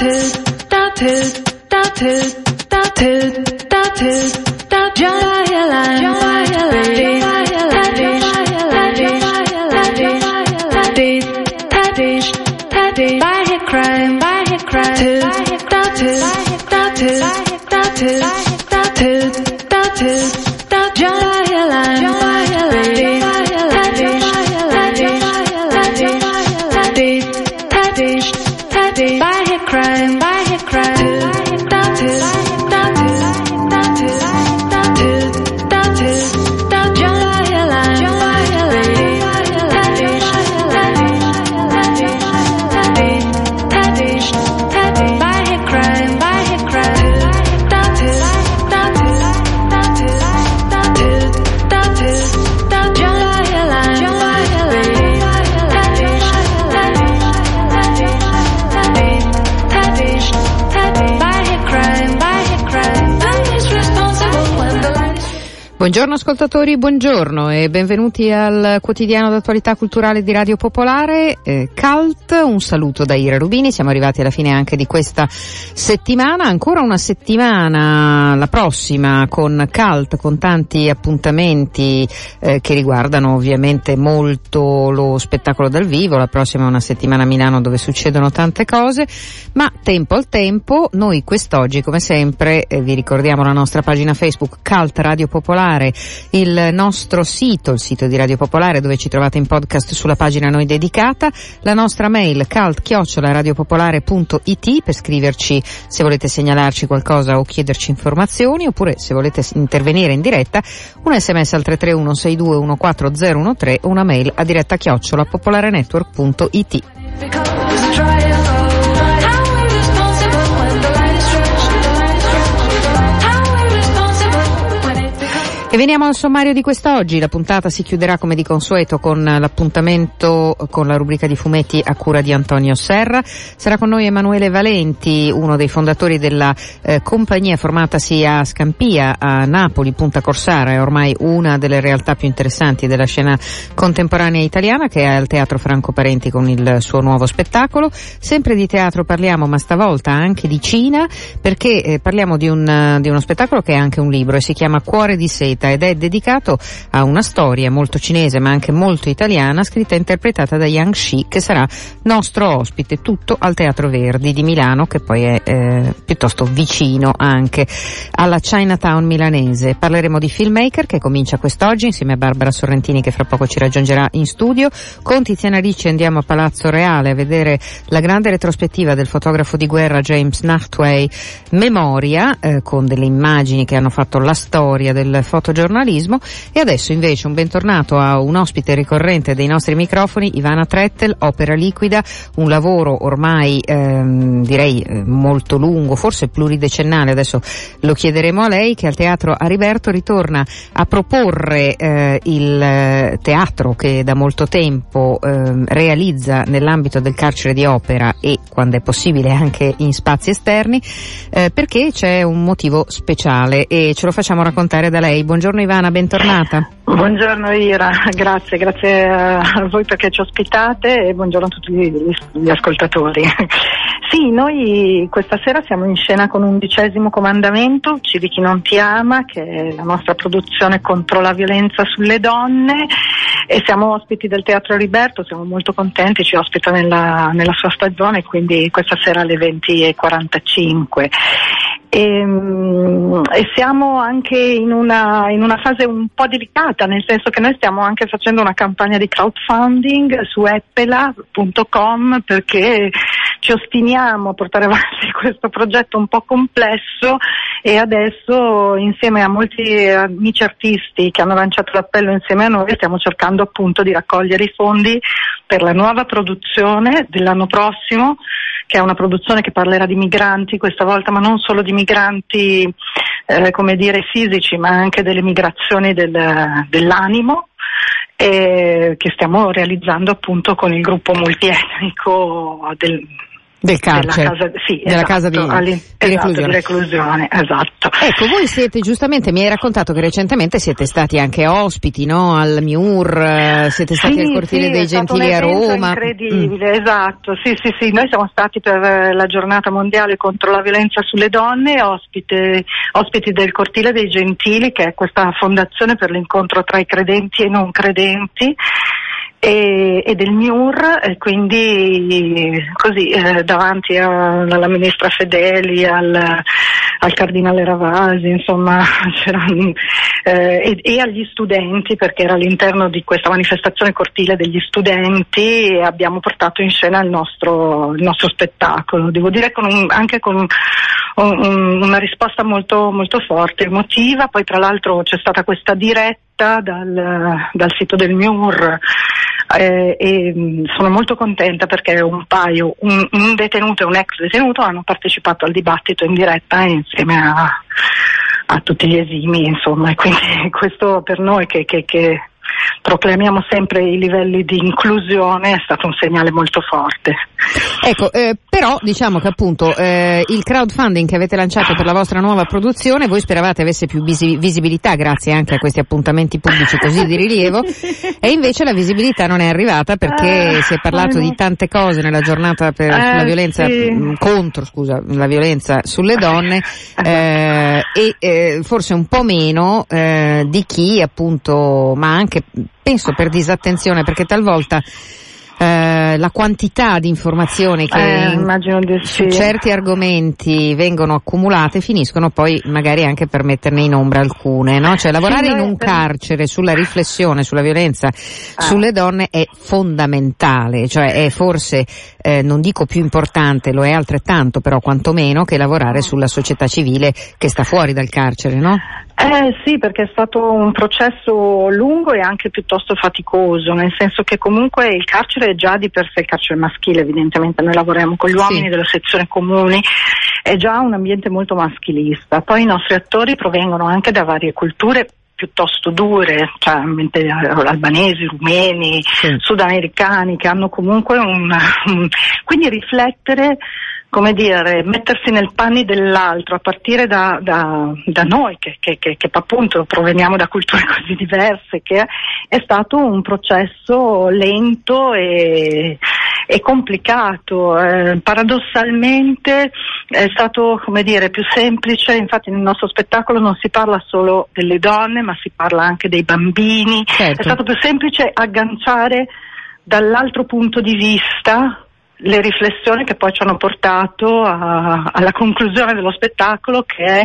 that is, that is, that is, that is, that is. Buongiorno ascoltatori, buongiorno e benvenuti al quotidiano d'attualità culturale di Radio Popolare, eh, CALT, un saluto da Ira Rubini, siamo arrivati alla fine anche di questa settimana, ancora una settimana, la prossima con CALT, con tanti appuntamenti eh, che riguardano ovviamente molto lo spettacolo dal vivo, la prossima è una settimana a Milano dove succedono tante cose, ma tempo al tempo, noi quest'oggi come sempre eh, vi ricordiamo la nostra pagina Facebook CALT Radio Popolare, Popolare, il nostro sito, il sito di Radio Popolare dove ci trovate in podcast sulla pagina noi dedicata, la nostra mail calt-radiopopolare.it per scriverci se volete segnalarci qualcosa o chiederci informazioni oppure se volete intervenire in diretta un sms al 331 62 14013 o una mail a diretta chiocciola popolarenetwork.it. E veniamo al sommario di quest'oggi. La puntata si chiuderà come di consueto con l'appuntamento con la rubrica di fumetti a cura di Antonio Serra. Sarà con noi Emanuele Valenti, uno dei fondatori della eh, compagnia formatasi a Scampia, a Napoli, Punta Corsara, è ormai una delle realtà più interessanti della scena contemporanea italiana che è al Teatro Franco Parenti con il suo nuovo spettacolo. Sempre di teatro parliamo, ma stavolta anche di Cina, perché eh, parliamo di, un, di uno spettacolo che è anche un libro e si chiama Cuore di Seta scritta ed è dedicato a una storia molto cinese ma anche molto italiana scritta e interpretata da Yang Shi che sarà nostro ospite tutto al Teatro Verdi di Milano che poi è eh, piuttosto vicino anche alla Chinatown milanese. Parleremo di Filmmaker che comincia quest'oggi insieme a Barbara Sorrentini che fra poco ci raggiungerà in studio. Con Tiziana Ricci andiamo a Palazzo Reale a vedere la grande retrospettiva del fotografo di guerra James Nachtwey Memoria eh, con delle immagini che hanno fatto la storia del fotografa fotogiornalismo e adesso invece un bentornato a un ospite ricorrente dei nostri microfoni, Ivana Trettel, Opera Liquida, un lavoro ormai ehm, direi eh, molto lungo, forse pluridecennale, adesso lo chiederemo a lei, che al Teatro Ariberto ritorna a proporre eh, il teatro che da molto tempo eh, realizza nell'ambito del carcere di opera e quando è possibile anche in spazi esterni, eh, perché c'è un motivo speciale e ce lo facciamo raccontare da lei. Buongiorno Ivana, bentornata. Buongiorno Ira, grazie, grazie a voi perché ci ospitate e buongiorno a tutti gli, ascoltatori. sì, noi questa sera siamo in scena con undicesimo comandamento, Uccidi chi non ti ama, che è la nostra produzione contro la violenza sulle donne e siamo ospiti del Teatro Liberto, siamo molto contenti, ci ospita nella, nella sua stagione, quindi questa sera alle 20.45. E, ehm, e, siamo anche in una, in una, fase un po' delicata, nel senso che noi stiamo anche facendo una campagna di crowdfunding su eppela.com perché ci ostiniamo a portare avanti questo progetto un po' complesso e adesso insieme a molti amici artisti che hanno lanciato l'appello insieme a noi stiamo cercando appunto di raccogliere i fondi per la nuova produzione dell'anno prossimo che è una produzione che parlerà di migranti questa volta, ma non solo di migranti eh, come dire fisici, ma anche delle migrazioni del, dell'animo eh, che stiamo realizzando appunto con il gruppo multietnico del, del carcere, della casa, sì, della esatto, casa di, di, esatto, reclusione. di reclusione. Esatto. Ecco, voi siete giustamente, mi hai raccontato che recentemente siete stati anche ospiti, no? Al MIUR, siete stati sì, al Cortile sì, dei Gentili a Roma. incredibile, mm. esatto. Sì, sì, sì, noi siamo stati per la giornata mondiale contro la violenza sulle donne ospite, ospiti del Cortile dei Gentili, che è questa fondazione per l'incontro tra i credenti e non credenti e, e del MIUR, e quindi così eh, davanti a, alla ministra Fedeli, al, al cardinale Ravasi, insomma, eh, e, e, agli studenti, perché era all'interno di questa manifestazione cortile degli studenti e abbiamo portato in scena il nostro, il nostro spettacolo. Devo dire con un, anche con un, un, una risposta molto, molto forte, emotiva, poi tra l'altro c'è stata questa diretta dal, dal sito del MIUR eh, e mm, sono molto contenta perché un paio, un, un, detenuto e un ex detenuto hanno partecipato al dibattito in diretta insieme a, a tutti gli esimi, insomma, e quindi questo per noi che, che, che proclamiamo sempre i livelli di inclusione è stato un segnale molto forte. Ecco, eh, però diciamo che appunto eh, il crowdfunding che avete lanciato per la vostra nuova produzione voi speravate avesse più visi- visibilità grazie anche a questi appuntamenti pubblici così di rilievo e invece la visibilità non è arrivata perché uh, si è parlato uh, di tante cose nella giornata per, uh, sulla violenza sì. mh, contro scusa, la violenza sulle donne eh, e eh, forse un po' meno eh, di chi appunto ma anche penso per disattenzione perché talvolta eh, la quantità di informazioni che eh, su certi argomenti vengono accumulate finiscono poi magari anche per metterne in ombra alcune, no? Cioè lavorare sì, in un carcere sulla riflessione sulla violenza ah. sulle donne è fondamentale, cioè è forse, eh, non dico più importante, lo è altrettanto però quantomeno che lavorare sulla società civile che sta fuori dal carcere, no? Eh sì, perché è stato un processo lungo e anche piuttosto faticoso, nel senso che comunque il carcere è già di per sé il carcere maschile, evidentemente noi lavoriamo con gli uomini sì. della sezione comuni, è già un ambiente molto maschilista. Poi i nostri attori provengono anche da varie culture piuttosto dure, cioè albanesi, rumeni, sì. sudamericani, che hanno comunque un, un quindi riflettere come dire, mettersi nel panni dell'altro a partire da, da, da noi che, che, che, che, appunto proveniamo da culture così diverse, che è stato un processo lento e, e complicato. Eh, paradossalmente è stato come dire, più semplice, infatti nel nostro spettacolo non si parla solo delle donne ma si parla anche dei bambini, certo. è stato più semplice agganciare dall'altro punto di vista le riflessioni che poi ci hanno portato a, alla conclusione dello spettacolo che è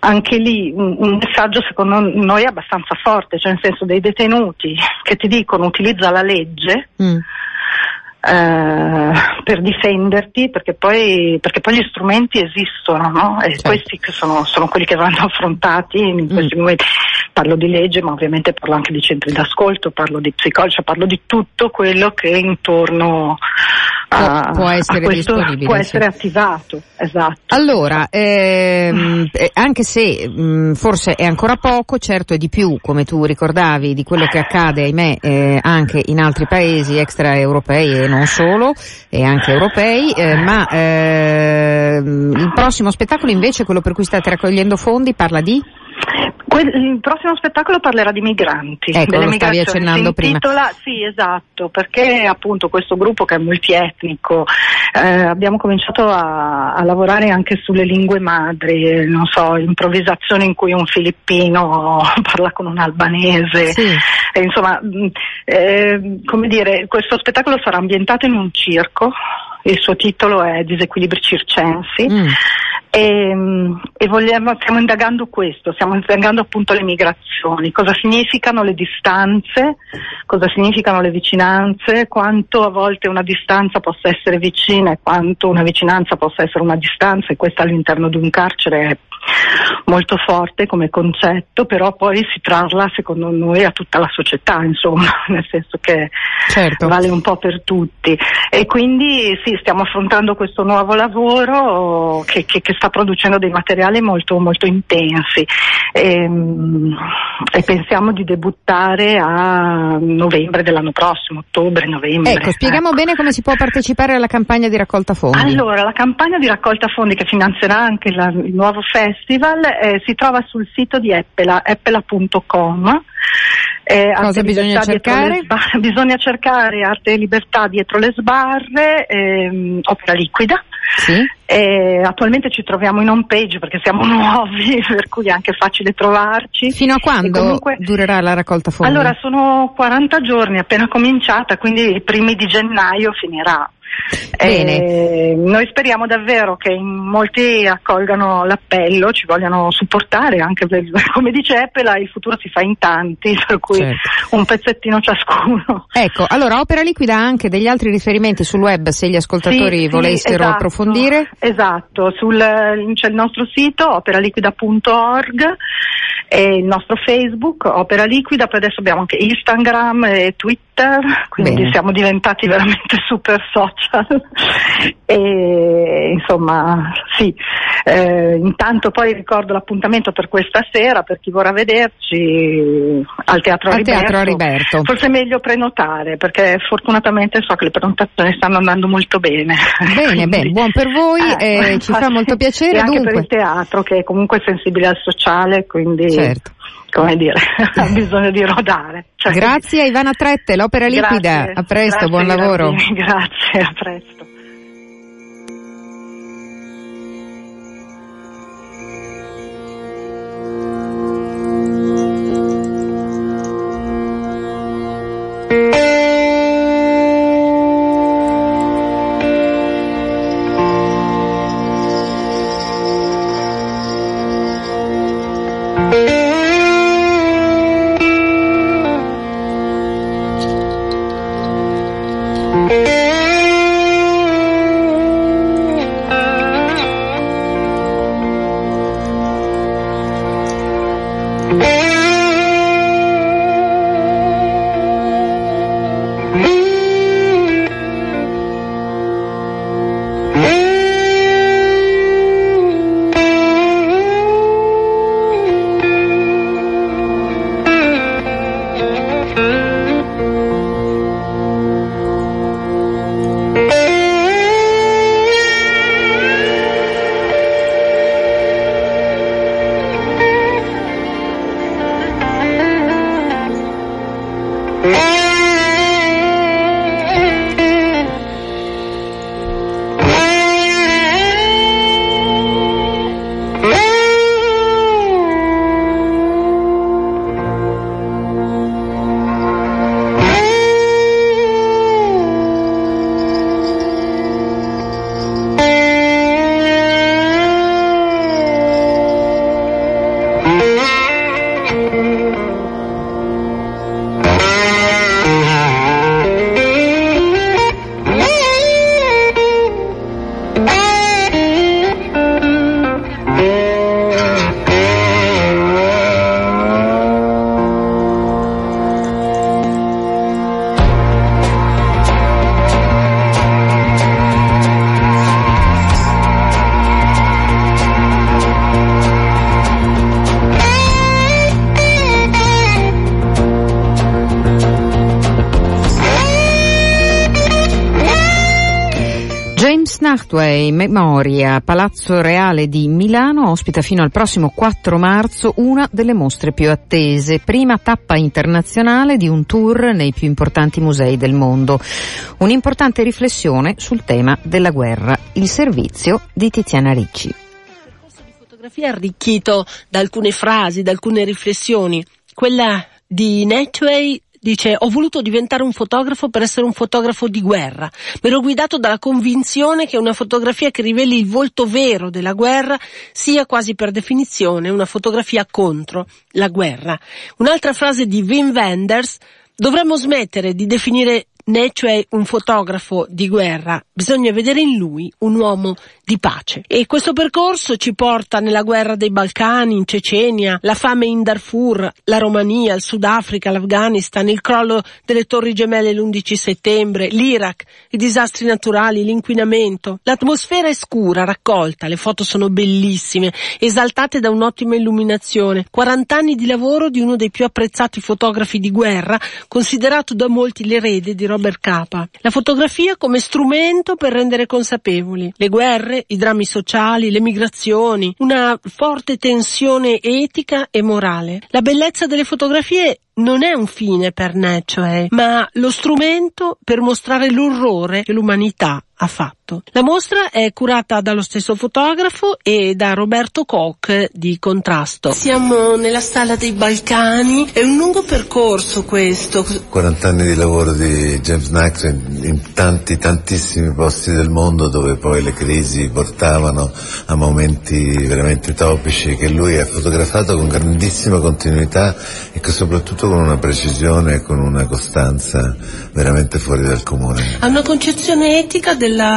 anche lì un, messaggio secondo noi abbastanza forte, cioè nel senso dei detenuti che ti dicono utilizza la legge mm. eh, per difenderti perché poi, perché poi, gli strumenti esistono no? e certo. questi sono, sono, quelli che vanno affrontati in questi mm. momenti. Parlo di legge ma ovviamente parlo anche di centri d'ascolto, parlo di psicologi, parlo di tutto quello che è intorno può, può essere disponibile. Può essere attivato, esatto. Allora, ehm, eh, anche se mh, mm, forse è ancora poco, certo è di più, come tu ricordavi, di quello che accade, ahimè, eh, anche in altri paesi extraeuropei e non solo, e anche europei, eh, ma ehm, il prossimo spettacolo invece, quello per cui state raccogliendo fondi, parla di? Il prossimo spettacolo parlerà di migranti. Ecco, lo stavi accennando si intitola, Sì, esatto, perché appunto questo gruppo che è multietnico, eh, abbiamo cominciato a, a, lavorare anche sulle lingue madri, non so, improvvisazioni in cui un filippino parla con un albanese, sì. e, insomma, mm, eh, come dire, questo spettacolo sarà ambientato in un circo, il suo titolo è Disequilibri circensi. Mm e, ehm, e vogliamo, stiamo indagando questo, stiamo indagando appunto le migrazioni, cosa significano le distanze, cosa significano le vicinanze, quanto a volte una distanza possa essere vicina e quanto una vicinanza possa essere una distanza e questo all'interno di un carcere è molto forte come concetto, però poi si trasla secondo noi a tutta la società, insomma, nel senso che certo. vale un po' per tutti. E quindi sì, stiamo affrontando questo nuovo lavoro che, che, che sta sta producendo dei materiali molto, molto intensi e, ehm, e, pensiamo di debuttare a novembre dell'anno prossimo, ottobre-novembre. Ecco, spieghiamo ecco. bene come si può partecipare alla campagna di raccolta fondi. Allora, la campagna di raccolta fondi che finanzierà anche la, il nuovo festival eh, si trova sul sito di Eppela, eppela.com eh, Cosa bisogna cercare? Sbarre, bisogna cercare Arte e Libertà dietro le sbarre, ehm, opera liquida. Sì. Eh, attualmente ci troviamo in home page perché siamo nuovi, per cui è anche facile trovarci. Fino a quando comunque, durerà la raccolta fondi? Allora, sono 40 giorni, appena cominciata, quindi i primi di gennaio finirà. Eh, noi speriamo davvero che molti accolgano l'appello, ci vogliano supportare, anche per, come dice Apple, il futuro si fa in tanti, per cui certo. un pezzettino ciascuno. Ecco, allora Opera Liquida ha anche degli altri riferimenti sul web se gli ascoltatori sì, volessero esatto, approfondire. Esatto, sul, c'è il nostro sito operaliquida.org e il nostro Facebook, Opera Liquida, poi adesso abbiamo anche Instagram e Twitter, quindi Bene. siamo diventati veramente super social. e insomma, sì. Eh, intanto poi ricordo l'appuntamento per questa sera, per chi vorrà vederci al Teatro, al Riberto. Teatro Riberto. Forse è meglio prenotare, perché fortunatamente so che le prenotazioni stanno andando molto bene. Bene, bene, buon per voi, eh, eh, ci fa molto piacere. E anche dunque. per il teatro, che è comunque sensibile al sociale, quindi certo. Come dire, ha bisogno di rodare. Cioè, grazie a Ivana Trette, l'opera liquida. Grazie, a presto, grazie, buon lavoro. Grazie, a presto. Nachtwey Memoria, Palazzo Reale di Milano, ospita fino al prossimo 4 marzo una delle mostre più attese, prima tappa internazionale di un tour nei più importanti musei del mondo. Un'importante riflessione sul tema della guerra, il servizio di Tiziana Ricci. Fotografia arricchito da alcune frasi, da alcune riflessioni. Quella di Netway Dice, ho voluto diventare un fotografo per essere un fotografo di guerra. Mi ero guidato dalla convinzione che una fotografia che riveli il volto vero della guerra sia quasi per definizione una fotografia contro la guerra. Un'altra frase di Wim Wenders, dovremmo smettere di definire Netway un fotografo di guerra, bisogna vedere in lui un uomo di pace. E questo percorso ci porta nella guerra dei Balcani, in Cecenia, la fame in Darfur, la Romania, il Sudafrica, l'Afghanistan, il crollo delle torri gemelle l'11 settembre, l'Iraq, i disastri naturali, l'inquinamento. L'atmosfera è scura, raccolta, le foto sono bellissime, esaltate da un'ottima illuminazione. 40 anni di lavoro di uno dei più apprezzati fotografi di guerra, considerato da molti l'erede di Robert Capa. La fotografia come strumento per rendere consapevoli le guerre, i drammi sociali, le migrazioni, una forte tensione etica e morale. La bellezza delle fotografie non è un fine per Necioe, ma lo strumento per mostrare l'orrore che l'umanità ha fatto. La mostra è curata dallo stesso fotografo e da Roberto Koch di Contrasto. Siamo nella sala dei Balcani, è un lungo percorso questo. 40 anni di lavoro di James in, in tanti, tantissimi posti del mondo dove poi le crisi portavano a momenti veramente topici che lui ha fotografato con grandissima continuità e che soprattutto con una precisione e con una costanza veramente fuori dal comune. Ha una concezione etica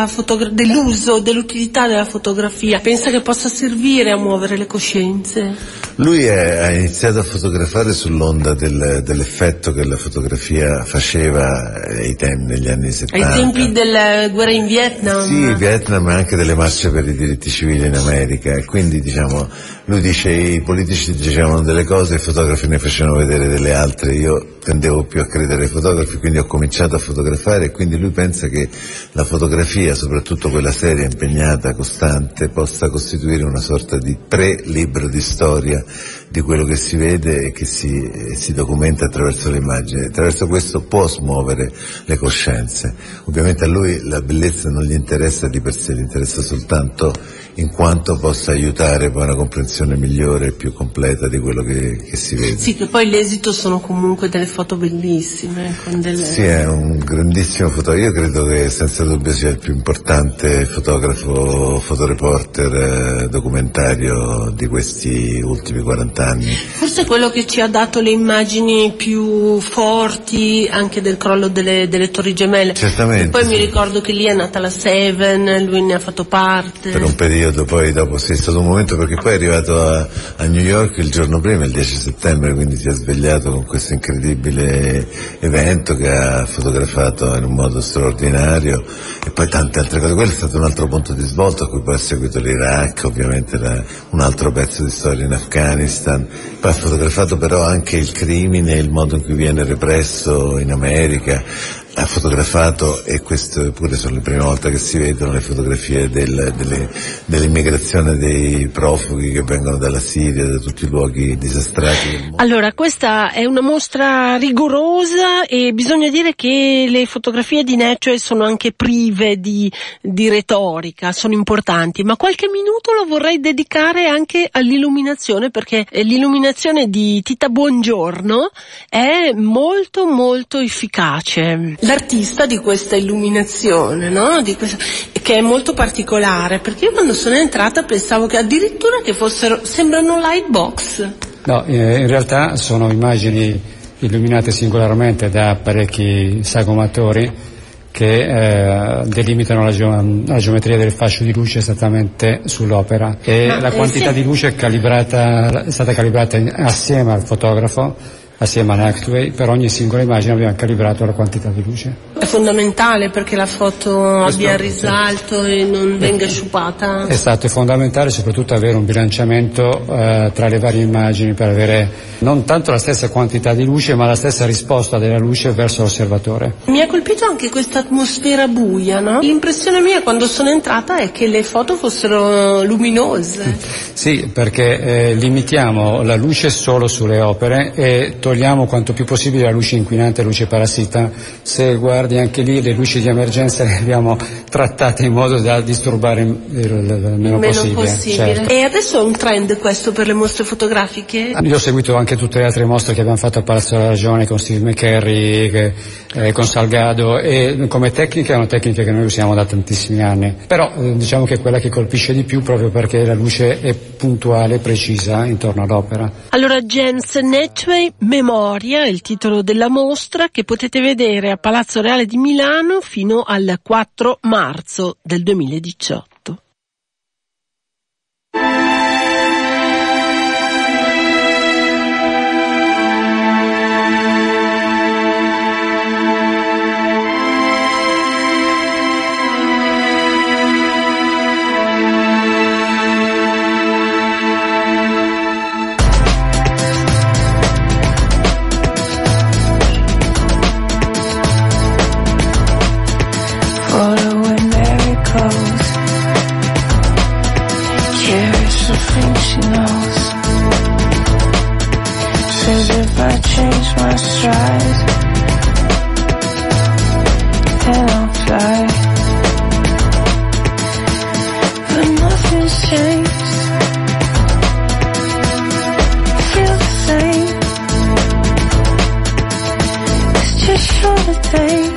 fotogra- dell'uso, dell'utilità della fotografia. Pensa che possa servire a muovere le coscienze? Lui è, ha iniziato a fotografare sull'onda del, dell'effetto che la fotografia faceva ai tem- negli anni 70. Ai tempi della guerra in Vietnam? Sì, Vietnam ma anche delle marce per i diritti civili in America e quindi diciamo lui dice i politici dicevano delle cose e i fotografi ne facevano vedere delle altre, io tendevo più a credere ai fotografi quindi ho cominciato a fotografare e quindi lui pensa che la fotografia, soprattutto quella seria, impegnata, costante, possa costituire una sorta di pre-libro di storia di quello che si vede e che si, si documenta attraverso le immagini. Attraverso questo può smuovere le coscienze. Ovviamente a lui la bellezza non gli interessa di per sé, gli interessa soltanto in quanto possa aiutare poi una comprensione migliore e più completa di quello che, che, si vede. Sì, che poi l'esito sono comunque delle foto bellissime. Delle... Sì, è un grandissimo fotografo. Io credo che senza dubbio sia il più importante fotografo, fotoreporter, eh, documentario di questi ultimi 40 anni. Forse quello che ci ha dato le immagini più forti anche del crollo delle, delle torri gemelle. Certamente. E poi mi ricordo che lì è nata la Seven, lui ne ha fatto parte. Per un periodo periodo, poi dopo sì, è stato un momento perché poi è arrivato a, a, New York il giorno prima, il 10 settembre, quindi si è svegliato con questo incredibile evento che ha fotografato in un modo straordinario. E poi tante altre cose. Quello è stato un altro punto di svolta a cui poi ha seguito l'Iraq, ovviamente era un altro pezzo di storia in Afghanistan, poi ha fotografato però anche il crimine, il modo in cui viene represso in America, ha fotografato, e queste pure sono le prime volte che si vedono, le fotografie del, delle, dell'immigrazione dei profughi che vengono dalla Siria, da tutti i luoghi disastrati. Allora, questa è una mostra rigorosa e bisogna dire che le fotografie di Necce sono anche prive di, di retorica, sono importanti, ma qualche minuto lo vorrei dedicare anche all'illuminazione perché l'illuminazione di Tita Buongiorno è molto molto efficace l'artista di questa illuminazione, no? di questa, che è molto particolare, perché io quando sono entrata pensavo che addirittura che fossero, sembrano light box. No, eh, in realtà sono immagini illuminate singolarmente da parecchi sagomatori che eh, delimitano la, geo- la, geometria del fascio di luce esattamente sull'opera e Ma, la quantità eh, sì. di luce è, calibrata, è stata calibrata assieme al fotografo assieme a Nactway, per ogni singola immagine abbiamo calibrato la quantità di luce. È fondamentale perché la foto Questo, abbia risalto sì. e non venga sciupata. È fondamentale soprattutto avere un bilanciamento eh, tra le varie immagini per avere non tanto la stessa quantità di luce ma la stessa risposta della luce verso l'osservatore. Mi ha colpito anche questa atmosfera buia, no? L'impressione mia quando sono entrata è che le foto fossero luminose. Sì, perché eh, limitiamo la luce solo sulle opere e togliamo quanto più possibile la luce inquinante la luce parassita. Se guardi anche lì le luci di emergenza le abbiamo trattate in modo da disturbare il, il, il meno, meno possibile. possibile. Certo. E adesso è un trend questo per le mostre fotografiche? Io ho seguito anche tutte le altre mostre che abbiamo fatto a Palazzo della Ragione con Steve McCarry, che, eh, con Salgado e come tecniche erano tecniche che noi usiamo da tantissimi anni. Però eh, diciamo che è quella che colpisce di più proprio perché la luce è puntuale e precisa intorno all'opera. Allora James Netway Memoria, il titolo della mostra che potete vedere a Palazzo Reale di Milano fino al 4 marzo del 2018. my stride And I'll fly But Feel the same. It's just for the day.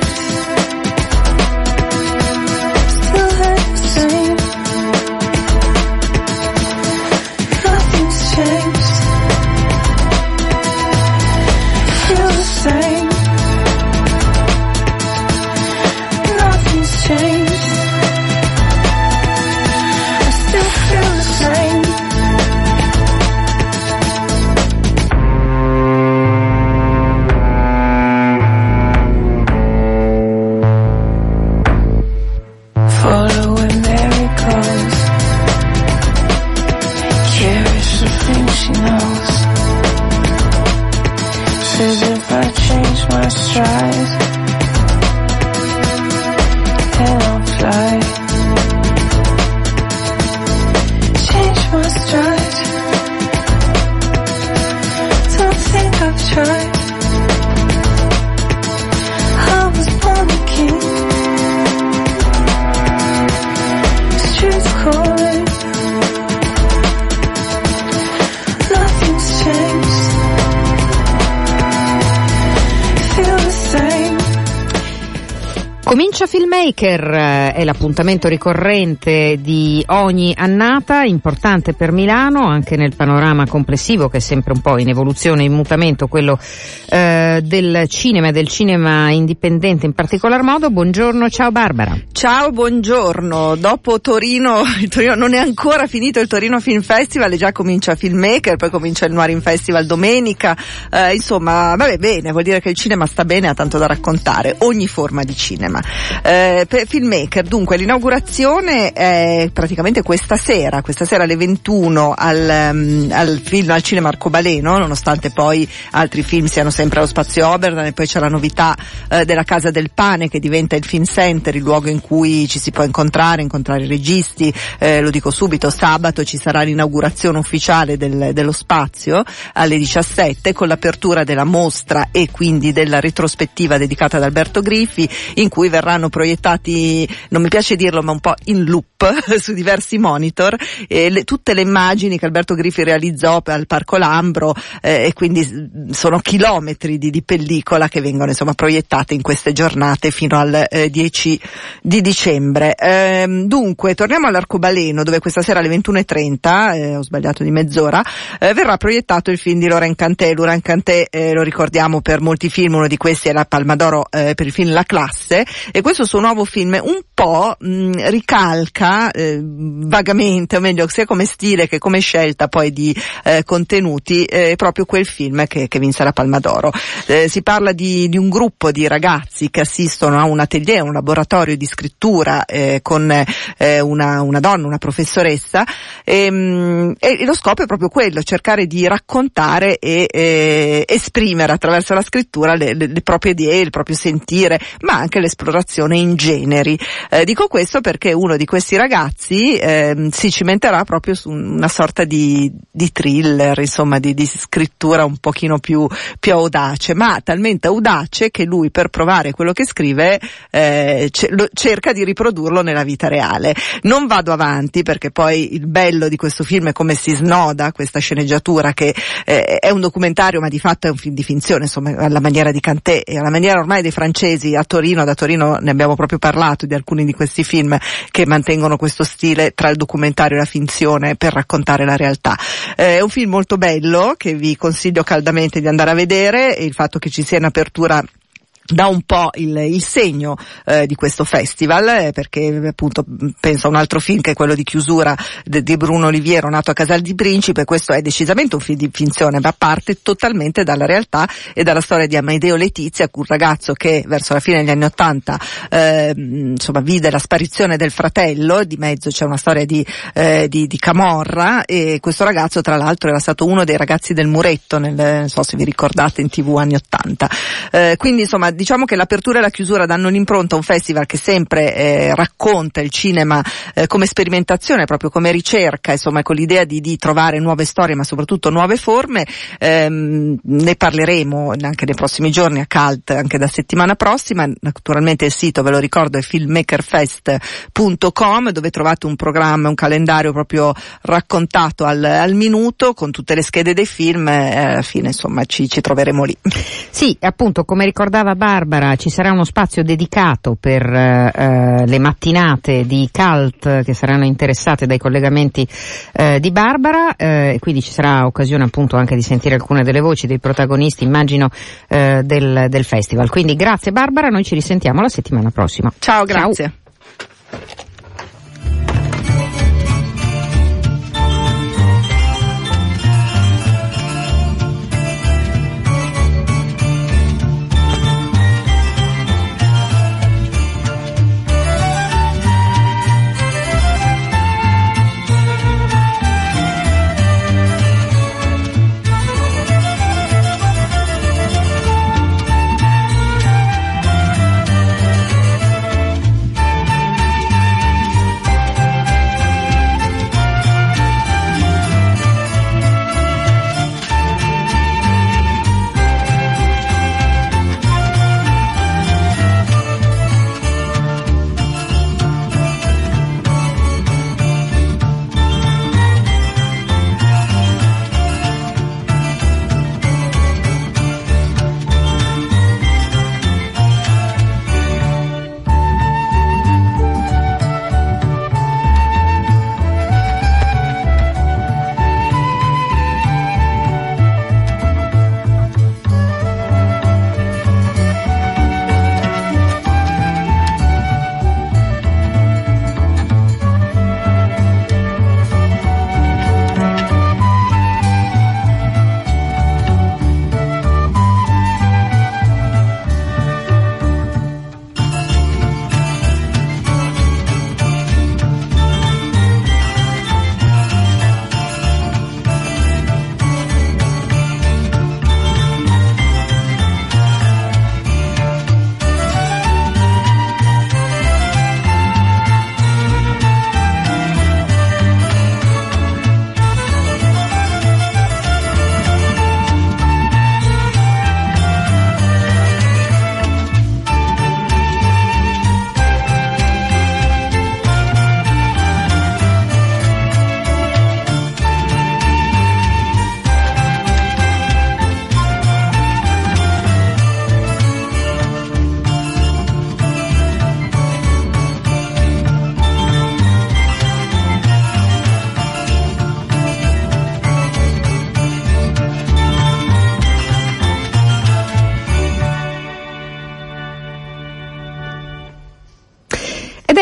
Eh, è l'appuntamento ricorrente di ogni annata, importante per Milano, anche nel panorama complessivo che è sempre un po' in evoluzione, in mutamento, quello eh, del cinema e del cinema indipendente in particolar modo. Buongiorno, ciao Barbara. Ciao, buongiorno. Dopo Torino, Torino non è ancora finito il Torino Film Festival e già comincia Filmmaker, poi comincia il Noirin Festival domenica, eh, insomma, vabbè bene, vuol dire che il cinema sta bene, ha tanto da raccontare, ogni forma di cinema. Eh, per filmmaker, dunque l'inaugurazione è praticamente questa sera, questa sera alle 21 al, um, al film al cinema Arcobaleno, nonostante poi altri film siano sempre allo spazio Oberdan e poi c'è la novità eh, della Casa del Pane che diventa il film center, il luogo in cui ci si può incontrare, incontrare i registi, eh, lo dico subito, sabato ci sarà l'inaugurazione ufficiale del, dello spazio alle 17 con l'apertura della mostra e quindi della retrospettiva dedicata ad Alberto Griffi in cui verranno proiettati, non mi piace dirlo, ma un po' in loop su diversi monitor, eh, le, tutte le immagini che Alberto Griffi realizzò al Parco Lambro eh, e quindi sono chilometri di, di, pellicola che vengono insomma proiettate in queste giornate fino al eh, 10 di dicembre. Ehm, dunque, torniamo all'Arcobaleno dove questa sera alle 21.30, eh, ho sbagliato di mezz'ora, eh, verrà proiettato il film di Laurent Canté. Laurent Canté eh, lo ricordiamo per molti film, uno di questi è la Palma d'Oro per il film La Classe e questo suo film un po' mh, ricalca eh, vagamente, o meglio, sia come stile che come scelta poi di eh, contenuti, eh, proprio quel film che, che, vinse la Palma d'Oro. Eh, si parla di, di, un gruppo di ragazzi che assistono a un atelier, un laboratorio di scrittura eh, con eh, una, una, donna, una professoressa, e, mh, e, lo scopo è proprio quello, cercare di raccontare e esprimere attraverso la scrittura le, le, le proprie idee, il proprio sentire, ma anche l'esplorazione nei generi. Eh, dico questo perché uno di questi ragazzi eh, si cimenterà proprio su una sorta di, di thriller, insomma, di, di, scrittura un pochino più, più audace, ma talmente audace che lui per provare quello che scrive eh, ce, lo, cerca di riprodurlo nella vita reale. Non vado avanti perché poi il bello di questo film è come si snoda questa sceneggiatura che eh, è un documentario ma di fatto è un film di finzione, insomma, alla maniera di Cantè e alla maniera ormai dei francesi a Torino, da Torino ne abbiamo proprio parlato di alcuni di questi film che mantengono questo stile tra il documentario e la finzione per raccontare la realtà. Eh, è un film molto bello che vi consiglio caldamente di andare a vedere e il fatto che ci sia in apertura dà un po' il, il segno eh, di questo festival eh, perché appunto penso a un altro film che è quello di chiusura di Bruno Oliviero nato a Casal di Principe. Questo è decisamente un film di finzione ma parte totalmente dalla realtà e dalla storia di Amedeo Letizia un ragazzo che verso la fine degli anni Ottanta eh, insomma vide la sparizione del fratello di mezzo c'è una storia di, eh, di, di, Camorra e questo ragazzo tra l'altro era stato uno dei ragazzi del muretto nel, non so se vi ricordate in tv anni Ottanta. Eh, quindi insomma diciamo che l'apertura e la chiusura danno l'impronta a un festival che sempre eh, racconta il cinema eh, come sperimentazione, proprio come ricerca, insomma con l'idea di, di, trovare nuove storie ma soprattutto nuove forme. Ehm, ne parleremo anche nei prossimi giorni a Cult, anche da settimana prossima. Naturalmente il sito, ve lo ricordo, è filmmakerfest.com dove trovate un programma, un calendario proprio raccontato al, al minuto con tutte le schede dei film e alla fine insomma ci, ci troveremo lì. Sì, appunto come ricordava Barbara ci sarà uno spazio dedicato per eh, le mattinate di Cult che saranno interessate dai collegamenti eh, di Barbara eh, quindi ci sarà occasione appunto anche di sentire alcune delle voci dei protagonisti immagino eh, del, del, festival. Quindi grazie Barbara, noi ci risentiamo la settimana prossima. Ciao, grazie. Ciao.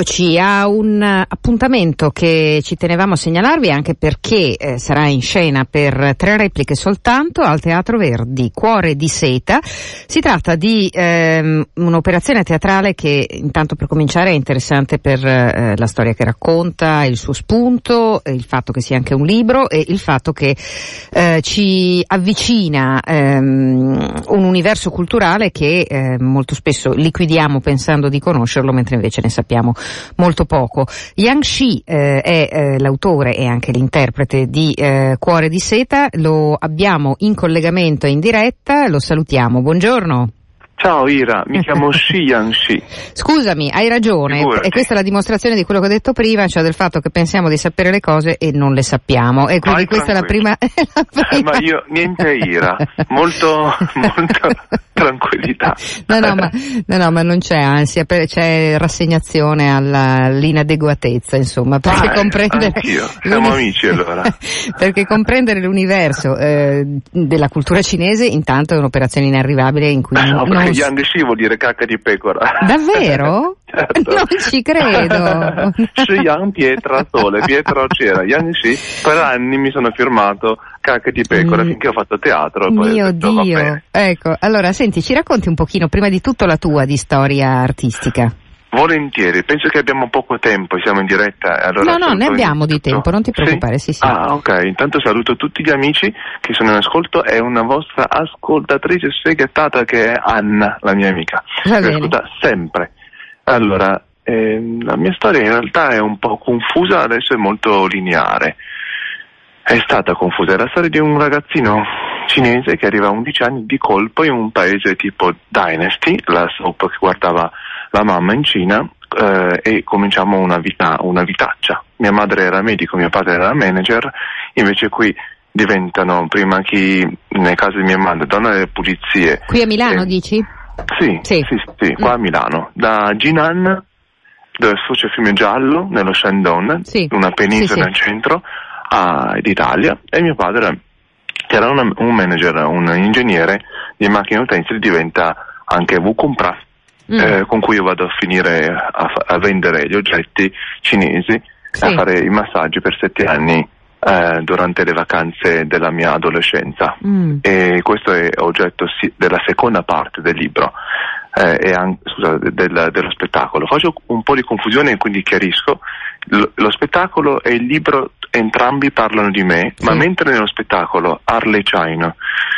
Eccoci a un appuntamento che ci tenevamo a segnalarvi anche perché eh, sarà in scena per tre repliche soltanto al Teatro Verdi, Cuore di Seta. Si tratta di ehm, un'operazione teatrale che intanto per cominciare è interessante per eh, la storia che racconta, il suo spunto, il fatto che sia anche un libro e il fatto che eh, ci avvicina ehm, un universo culturale che eh, molto spesso liquidiamo pensando di conoscerlo mentre invece ne sappiamo molto poco. Yang Shi eh, è eh, l'autore e anche l'interprete di eh, Cuore di Seta, lo abbiamo in collegamento e in diretta, lo salutiamo, buongiorno. Ciao Ira, mi chiamo Shi Yang-shi. Scusami, hai ragione, Figurati. e questa è la dimostrazione di quello che ho detto prima, cioè del fatto che pensiamo di sapere le cose e non le sappiamo. E quindi Vai questa è la prima, tranquillo. la prima- Ma io niente ira, molto, molto tranquillità. No, no, ma, no, no, ma non c'è ansia, c'è rassegnazione all'inadeguatezza, insomma, perché Ah, eh, comprendere... anch'io. Siamo amici, allora. perché comprendere l'universo eh, della cultura cinese intanto è un'operazione inarrivabile in cui Eh, no, non- Yang Shi vuol dire cacca di pecora. Davvero? Certo. Non ci credo. Shi Yang Pietra Sole, Pietra Cera, Yang Shi, per anni mi sono firmato cacca di pecora Mm. finché ho fatto teatro. Mio Dio. Ecco, allora senti, ci racconti un pochino prima di tutto la tua di storia artistica. Volentieri, penso che abbiamo poco tempo, siamo in diretta. Allora no, no, ne abbiamo di tempo, non ti preoccupare, sì, sì. Ah, ok, intanto saluto tutti gli amici che sono in ascolto e una vostra ascoltatrice sfegatata che è Anna, la mia amica. Va Mi ascolta sempre. Allora, ehm, la mia storia in realtà è un po' confusa, adesso è molto lineare. È stata confusa, è la storia di un ragazzino cinese che arriva a 11 anni di colpo in un paese tipo Dynasty, la soap che guardava la mamma in Cina, eh, e cominciamo una, vita, una vitaccia. Mia madre era medico, mio padre era manager, invece qui diventano prima chi, nel caso di mia madre, donna delle pulizie. Qui a Milano eh, dici? Sì, Sì. sì, sì, sì, qua a Milano, da Jinan, dove sfocia il fiume Giallo, nello Shandong, Sì. una penisola al centro a- d'Italia, e mio padre, che era una- un manager, un ingegnere di macchine utensili, diventa anche Wukumpra, Mm. eh, con cui io vado a finire a, a vendere gli oggetti cinesi, Sì. a fare i massaggi per sette anni eh, durante le vacanze della mia adolescenza Mm. e questo è oggetto sì- della seconda parte del libro eh, e an- scusa, de- del- dello spettacolo. Faccio un po' di confusione e quindi chiarisco. Lo, lo spettacolo e il libro entrambi parlano di me, ma Sì. mentre nello spettacolo Arlecchino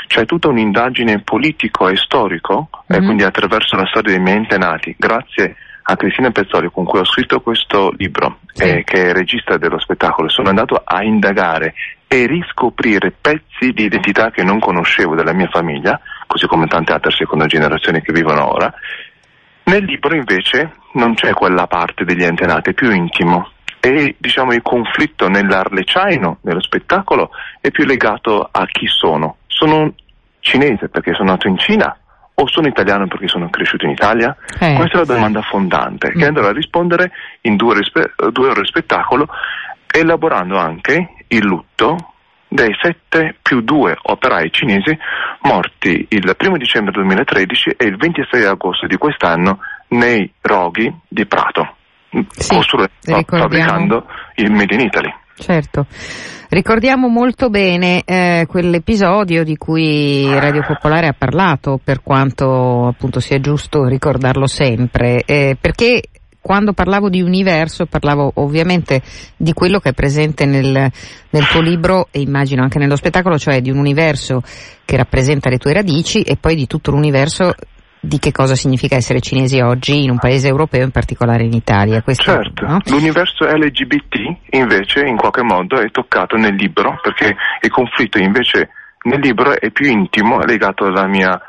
c'è tutta un'indagine politico e storico, e Mhm. quindi attraverso la storia dei miei antenati, grazie a Cristina Pezzoli con cui ho scritto questo libro, Sì. eh, che è regista dello spettacolo, sono andato a indagare e riscoprire pezzi di identità che non conoscevo della mia famiglia, così come tante altre seconda generazioni che vivono ora. Nel libro invece non c'è quella parte degli antenati, è più intimo e diciamo il conflitto nell'Arlecchino, nello spettacolo, è più legato a chi sono. Sono cinese perché sono nato in Cina o sono italiano perché sono cresciuto in Italia? Eh, Questa è la sì. domanda fondante che Mm. andrò a rispondere in due, rispe- due ore di spettacolo, elaborando anche il lutto dei sette più due operai cinesi morti il 1 dicembre 2013 e il 26 agosto di quest'anno nei roghi di Prato, Sì, costru- ricordiamo. fabbricando il Made in Italy. Certo. Ricordiamo molto bene eh, quell'episodio di cui Radio Popolare ha parlato, per quanto appunto sia giusto ricordarlo sempre, eh, perché quando parlavo di universo parlavo ovviamente di quello che è presente nel, nel tuo libro e immagino anche nello spettacolo, cioè di un universo che rappresenta le tue radici e poi di tutto l'universo di che cosa significa essere cinesi oggi in un paese europeo, in particolare in Italia. Questo, Certo, no? l'universo LGBT invece in qualche modo è toccato nel libro perché il conflitto invece nel libro è più intimo, è legato alla mia,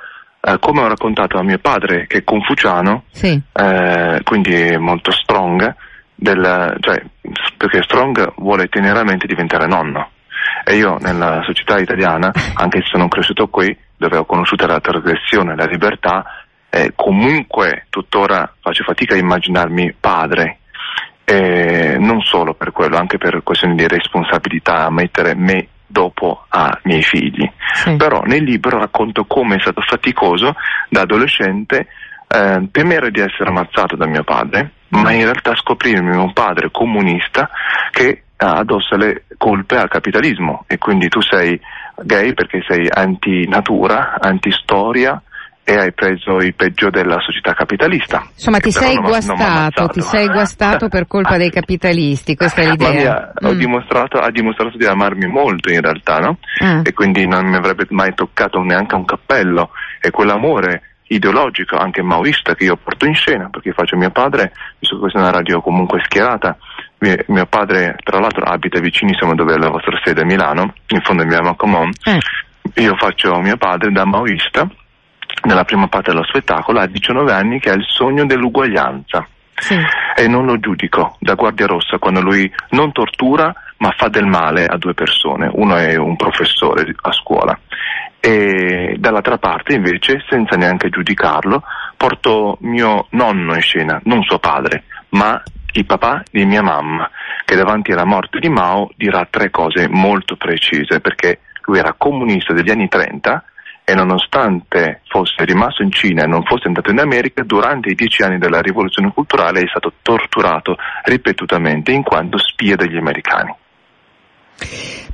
eh, come ho raccontato a mio padre che è confuciano, Sì. eh, quindi è molto strong, del, cioè, perché strong vuole teneramente diventare nonno. E io nella società italiana, anche se sono cresciuto qui, dove ho conosciuto la trasgressione la libertà, eh, comunque tuttora faccio fatica a immaginarmi padre. E non solo per quello, anche per questioni di responsabilità, a mettere me dopo ai miei figli. Sì. Però nel libro racconto come è stato faticoso da adolescente eh, temere di essere ammazzato da mio padre, ma in realtà scoprirmi un padre comunista che addossa le colpe al capitalismo e quindi tu sei gay perché sei anti-natura, anti-storia e hai preso il peggio della società capitalista. Insomma, ti sei guastato, ti sei guastato per colpa dei capitalisti, questa è mi l'idea. ha, Mm. dimostrato, ha dimostrato di amarmi molto in realtà, no? Ah. E quindi non mi avrebbe mai toccato neanche un cappello. E quell'amore ideologico, anche maoista, che io porto in scena, perché faccio mio padre, visto che questa è una radio comunque schierata, mi- mio padre tra l'altro abita vicinissimo dove è la vostra sede a Milano, in fondo a Milano Comon, Eh, io faccio mio padre da maoista nella prima parte dello spettacolo, ha 19 anni che ha il sogno dell'uguaglianza. Sì. E non lo giudico da guardia rossa quando lui non tortura ma fa del male a due persone, uno è un professore a scuola e dall'altra parte invece senza neanche giudicarlo porto mio nonno in scena, non suo padre, ma il papà di mia mamma, che davanti alla morte di Mao dirà tre cose molto precise, perché lui era comunista degli anni 30 e nonostante fosse rimasto in Cina e non fosse andato in America, durante i dieci anni della rivoluzione culturale è stato torturato ripetutamente in quanto spia degli americani.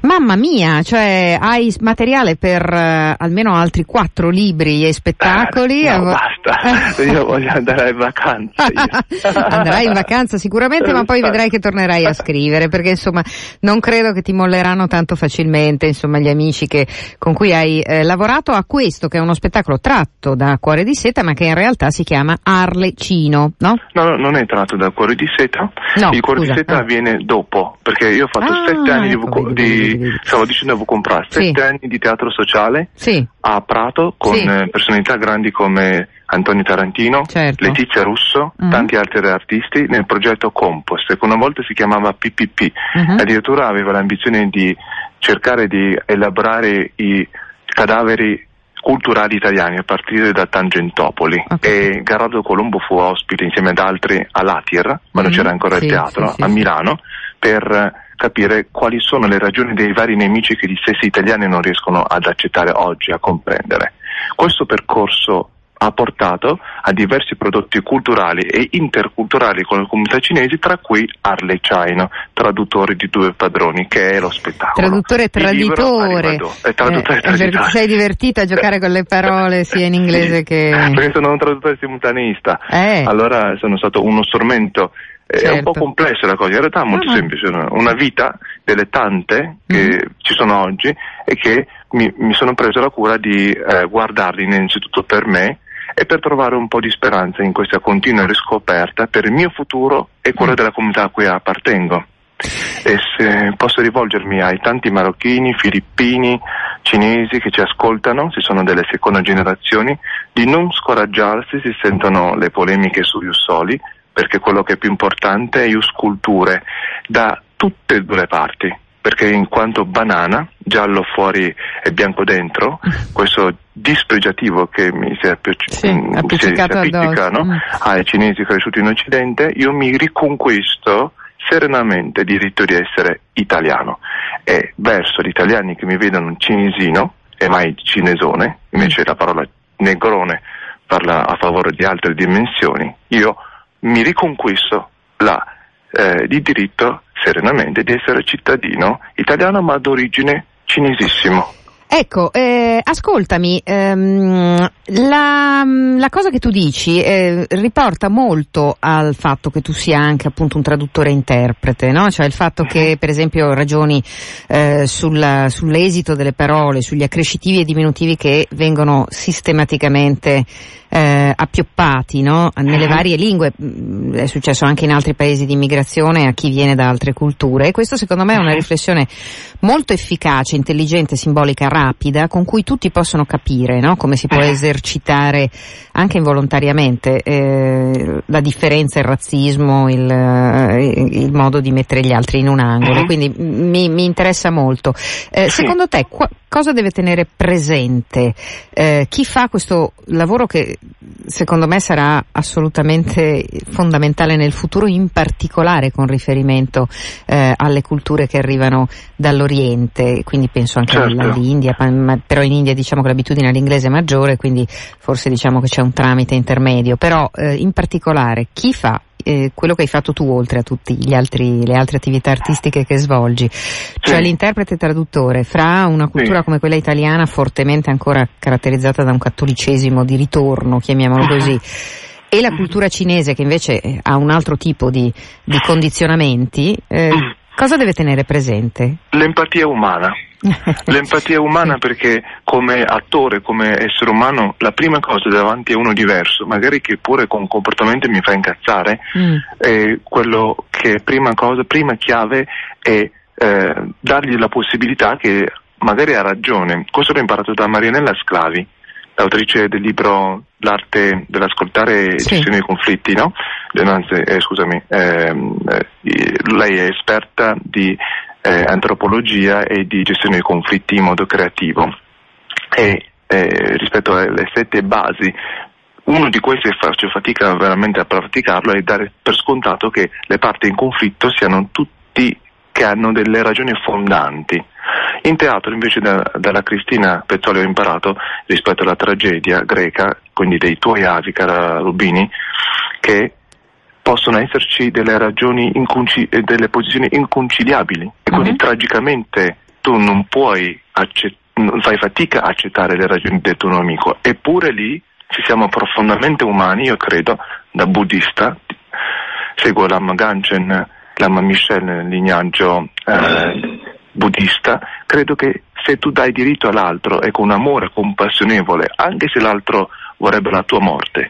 Mamma mia, cioè hai materiale per uh, almeno altri quattro libri e spettacoli. Eh, no, basta, io voglio andare in vacanza. Andrai in vacanza sicuramente, ma poi vedrai che tornerai a scrivere, perché insomma non credo che ti molleranno tanto facilmente, insomma gli amici che, con cui hai eh, lavorato a questo, che è uno spettacolo tratto da Cuore di Seta, ma che in realtà si chiama Arlecino, no? No, no non è tratto da Cuore di Seta. No, Il Cuore scusa, di Seta ah. avviene dopo, perché io ho fatto Ah, sette anni ecco, di, vedi, di vedi, vedi. stavo dicendo avevo comprato Sì. sette anni di teatro sociale Sì, a Prato con Sì. eh, personalità grandi come Antonio Tarantino, Certo. Letizia Russo, Mhm. tanti altri artisti nel progetto Compost, che una volta si chiamava PPP, Mhm. addirittura aveva l'ambizione di cercare di elaborare i cadaveri culturali italiani a partire da Tangentopoli Ok. e Garrado Colombo fu ospite insieme ad altri a Latir, quando Mhm. c'era ancora Sì, il teatro, sì, sì, a. Milano, per capire quali sono le ragioni dei vari nemici che gli stessi italiani non riescono ad accettare oggi, a comprendere. Questo percorso ha portato a diversi prodotti culturali e interculturali con le comunità cinesi, tra cui Arle Chino, traduttore di due padroni, che è lo spettacolo. traduttore libro traditore. È traduttore Eh, traditore. sei divertito a giocare con le parole sia in inglese Sì, che... Perché sono un traduttore simultaneista. Eh. Allora sono stato uno strumento. Eh, È un Certo. po' complessa la cosa, in realtà è molto no. semplice. Una- vita delle tante che Mhm. ci sono oggi e che mi, mi sono preso la cura di eh, guardarli innanzitutto per me e per trovare un po' di speranza in questa continua riscoperta per il mio futuro e quello Mm. della comunità a cui appartengo. E se posso rivolgermi ai tanti marocchini, filippini, cinesi che ci ascoltano, se sono delle seconde generazioni, di non scoraggiarsi se sentono le polemiche su Ius Soli, perché quello che è più importante è Ius Culture da tutte e due le parti, perché in quanto banana, giallo fuori e bianco dentro, questo dispregiativo che mi si, appic- Sì, mm, appiccica no? Mm. ai cinesi cresciuti in Occidente, io mi riconquisto serenamente il diritto di essere italiano e verso gli italiani che mi vedono cinesino e mai cinesone, invece la parola negrone parla a favore di altre dimensioni, io mi riconquisto la, eh, il diritto serenamente di essere cittadino italiano ma d'origine cinesissimo. Ecco, eh, ascoltami, ehm, la, la cosa che tu dici eh, riporta molto al fatto che tu sia anche appunto un traduttore interprete, no? Cioè il fatto che per esempio ragioni eh, sulla- sull'esito delle parole, sugli accrescitivi e diminutivi che vengono sistematicamente eh, appioppati no? nelle varie lingue, Mm, è successo anche in altri paesi di immigrazione a chi viene da altre culture e questo secondo me è una riflessione molto efficace, intelligente, simbolica, rapida, con cui tutti possono capire no? come si può esercitare anche involontariamente eh, la differenza, il razzismo, il, eh, il modo di mettere gli altri in un angolo. Mhm. Quindi mi, mi interessa molto. Eh. Secondo te qua- cosa deve tenere presente eh, chi fa questo lavoro che secondo me sarà assolutamente fondamentale nel futuro, in particolare con riferimento eh, alle culture che arrivano dall'Oriente, quindi penso anche Certo. all'India, pa- ma- però in India diciamo che l'abitudine all'inglese è maggiore, quindi forse diciamo che c'è un tramite intermedio, però eh, in particolare chi fa eh, quello che hai fatto tu oltre a tutte le altre attività artistiche che svolgi, cioè Sì. l'interprete traduttore fra una cultura Sì. come quella italiana fortemente ancora caratterizzata da un cattolicesimo di ritorno, chiamiamolo così, e la cultura cinese che invece eh, ha un altro tipo di, di condizionamenti, eh, Mm. Cosa deve tenere presente? L'empatia umana. L'empatia umana perché come attore, come essere umano, la prima cosa davanti a uno diverso, magari che pure con comportamento mi fa incazzare, Mm. è quello che prima cosa, prima chiave è eh, dargli la possibilità che magari ha ragione. Questo l'ho imparato da Marianella Sclavi, l'autrice del libro L'arte dell'ascoltare e Sì. gestione dei conflitti, no? Eh, anzi, eh, scusami, ehm, eh, lei è esperta di eh, antropologia e di gestione dei conflitti in modo creativo e eh, rispetto alle sette basi uno di questi faccio fatica veramente a praticarlo è dare per scontato che le parti in conflitto siano tutti che hanno delle ragioni fondanti. In teatro invece da- dalla Cristina Pezzoli ho imparato rispetto alla tragedia greca, quindi dei tuoi avi, cara Rubini, che possono esserci delle ragioni e delle posizioni inconciliabili. E quindi Mhm. tragicamente tu non puoi accett- non fai fatica a accettare le ragioni del tuo nemico, eppure lì ci siamo profondamente umani, io credo, da buddista, seguo Lama Ganchen, Lama Michel nel lignaggio eh, buddista, credo che se tu dai diritto all'altro e con amore compassionevole, anche se l'altro vorrebbe la tua morte,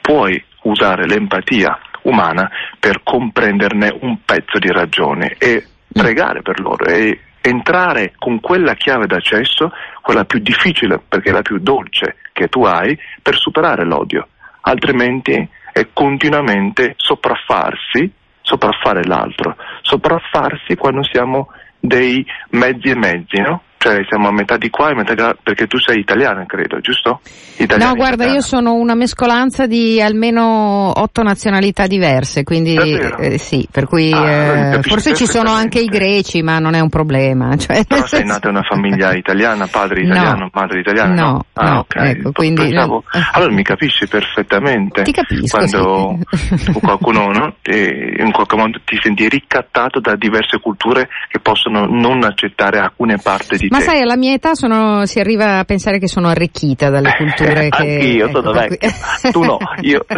puoi usare l'empatia umana per comprenderne un pezzo di ragione e pregare per loro e entrare con quella chiave d'accesso, quella più difficile perché la più dolce che tu hai, per superare l'odio. Altrimenti è continuamente sopraffarsi, sopraffare l'altro, sopraffarsi quando siamo dei mezzi e mezzi, no? Cioè siamo a metà di qua e metà di là, perché tu sei italiana, credo, giusto? Italiana, No, guarda, italiana. io sono una mescolanza di almeno otto nazionalità diverse, quindi eh, sì, per cui Ah, eh, forse ci sono anche i greci, ma non è un problema. Cioè, Però sei nata in una famiglia italiana, padre No. italiano, madre italiana? No, Ah, no, ok. ecco, quindi- Pensavo- no. Allora mi capisci perfettamente. Ti capisco, Quando sì. qualcuno no, eh, in qualche modo ti senti ricattato da diverse culture che possono non accettare alcune parti di Ma sai, alla mia età sono- si arriva a pensare che sono arricchita dalle culture che... Anch'io sono per cui- vecchio. Tu no, io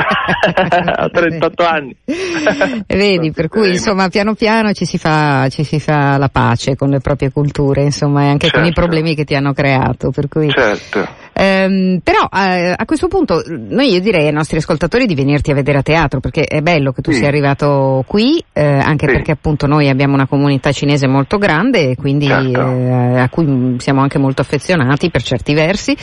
ho 38 anni. E Vedi, per cui insomma piano piano ci si, fa, ci si fa la pace con le proprie culture, insomma, e anche con i Certo. problemi che ti hanno creato. Per cui, Certo. Ehm, però eh, a questo punto noi io direi ai nostri ascoltatori di venirti a vedere a teatro perché è bello che tu Sì. sia arrivato qui, eh, anche Sì. perché appunto noi abbiamo una comunità cinese molto grande e quindi Certo. eh, a cui mm, siamo anche molto affezionati per certi versi, eh,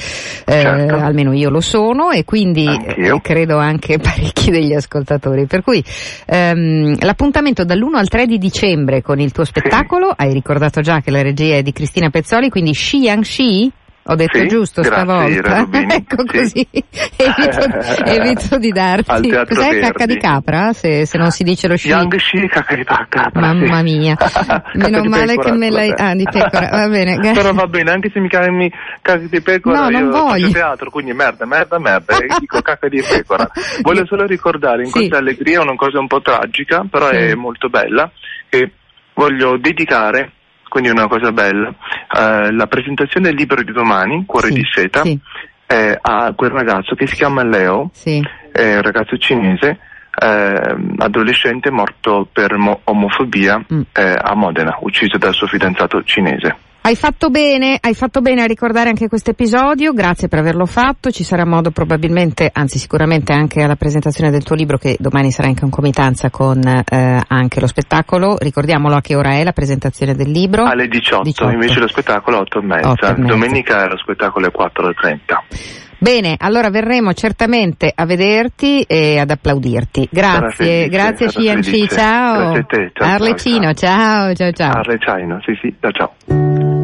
Certo. almeno io lo sono e quindi Anch'io. eh, credo anche parecchi degli ascoltatori. Per cui ehm, l'appuntamento dall'1 al 3 di dicembre con il tuo spettacolo, hai ricordato già che la regia è di Cristina Pezzoli, quindi Xi Yang Xi? Ho detto Sì, giusto grazie, stavolta? Ecco sì. così, evito, evito di darti. Cos'è Verdi. cacca di capra? Se, se non si dice lo sci. Young Shi Kakaiba Capra, Mamma mia. Cacca Meno di male pecora, che me l'hai. Ah, di pecora, va bene. Però va bene, anche se mi chiami cacca di pecora, No, non io voglio. teatro, quindi merda, merda, merda, e dico cacca di pecora. Voglio solo ricordare in Sì. questa allegria una cosa un po' tragica, però Sì. è molto bella, che voglio dedicare, quindi una cosa bella, eh, la presentazione del libro di domani, Cuore Sì, di seta, sì. eh, a quel ragazzo che si chiama Leo, Sì. è un ragazzo cinese, eh, adolescente morto per mo- omofobia Mm. eh, a Modena, ucciso dal suo fidanzato cinese. Hai fatto bene, hai fatto bene a ricordare anche questo episodio, grazie per averlo fatto, ci sarà modo probabilmente, anzi sicuramente anche alla presentazione del tuo libro che domani sarà in concomitanza con eh, anche lo spettacolo, ricordiamolo a che ora è la presentazione del libro? Alle 18, 18. invece lo spettacolo è 8 e mezza. Otto e mezza. Domenica lo spettacolo è 4.30. Bene, allora verremo certamente a vederti e ad applaudirti. Grazie, felice, grazie Cianci, ciao. Grazie a te, ciao, Arlecino, ciao, ciao, ciao. A Recaino, sì sì, ciao ciao.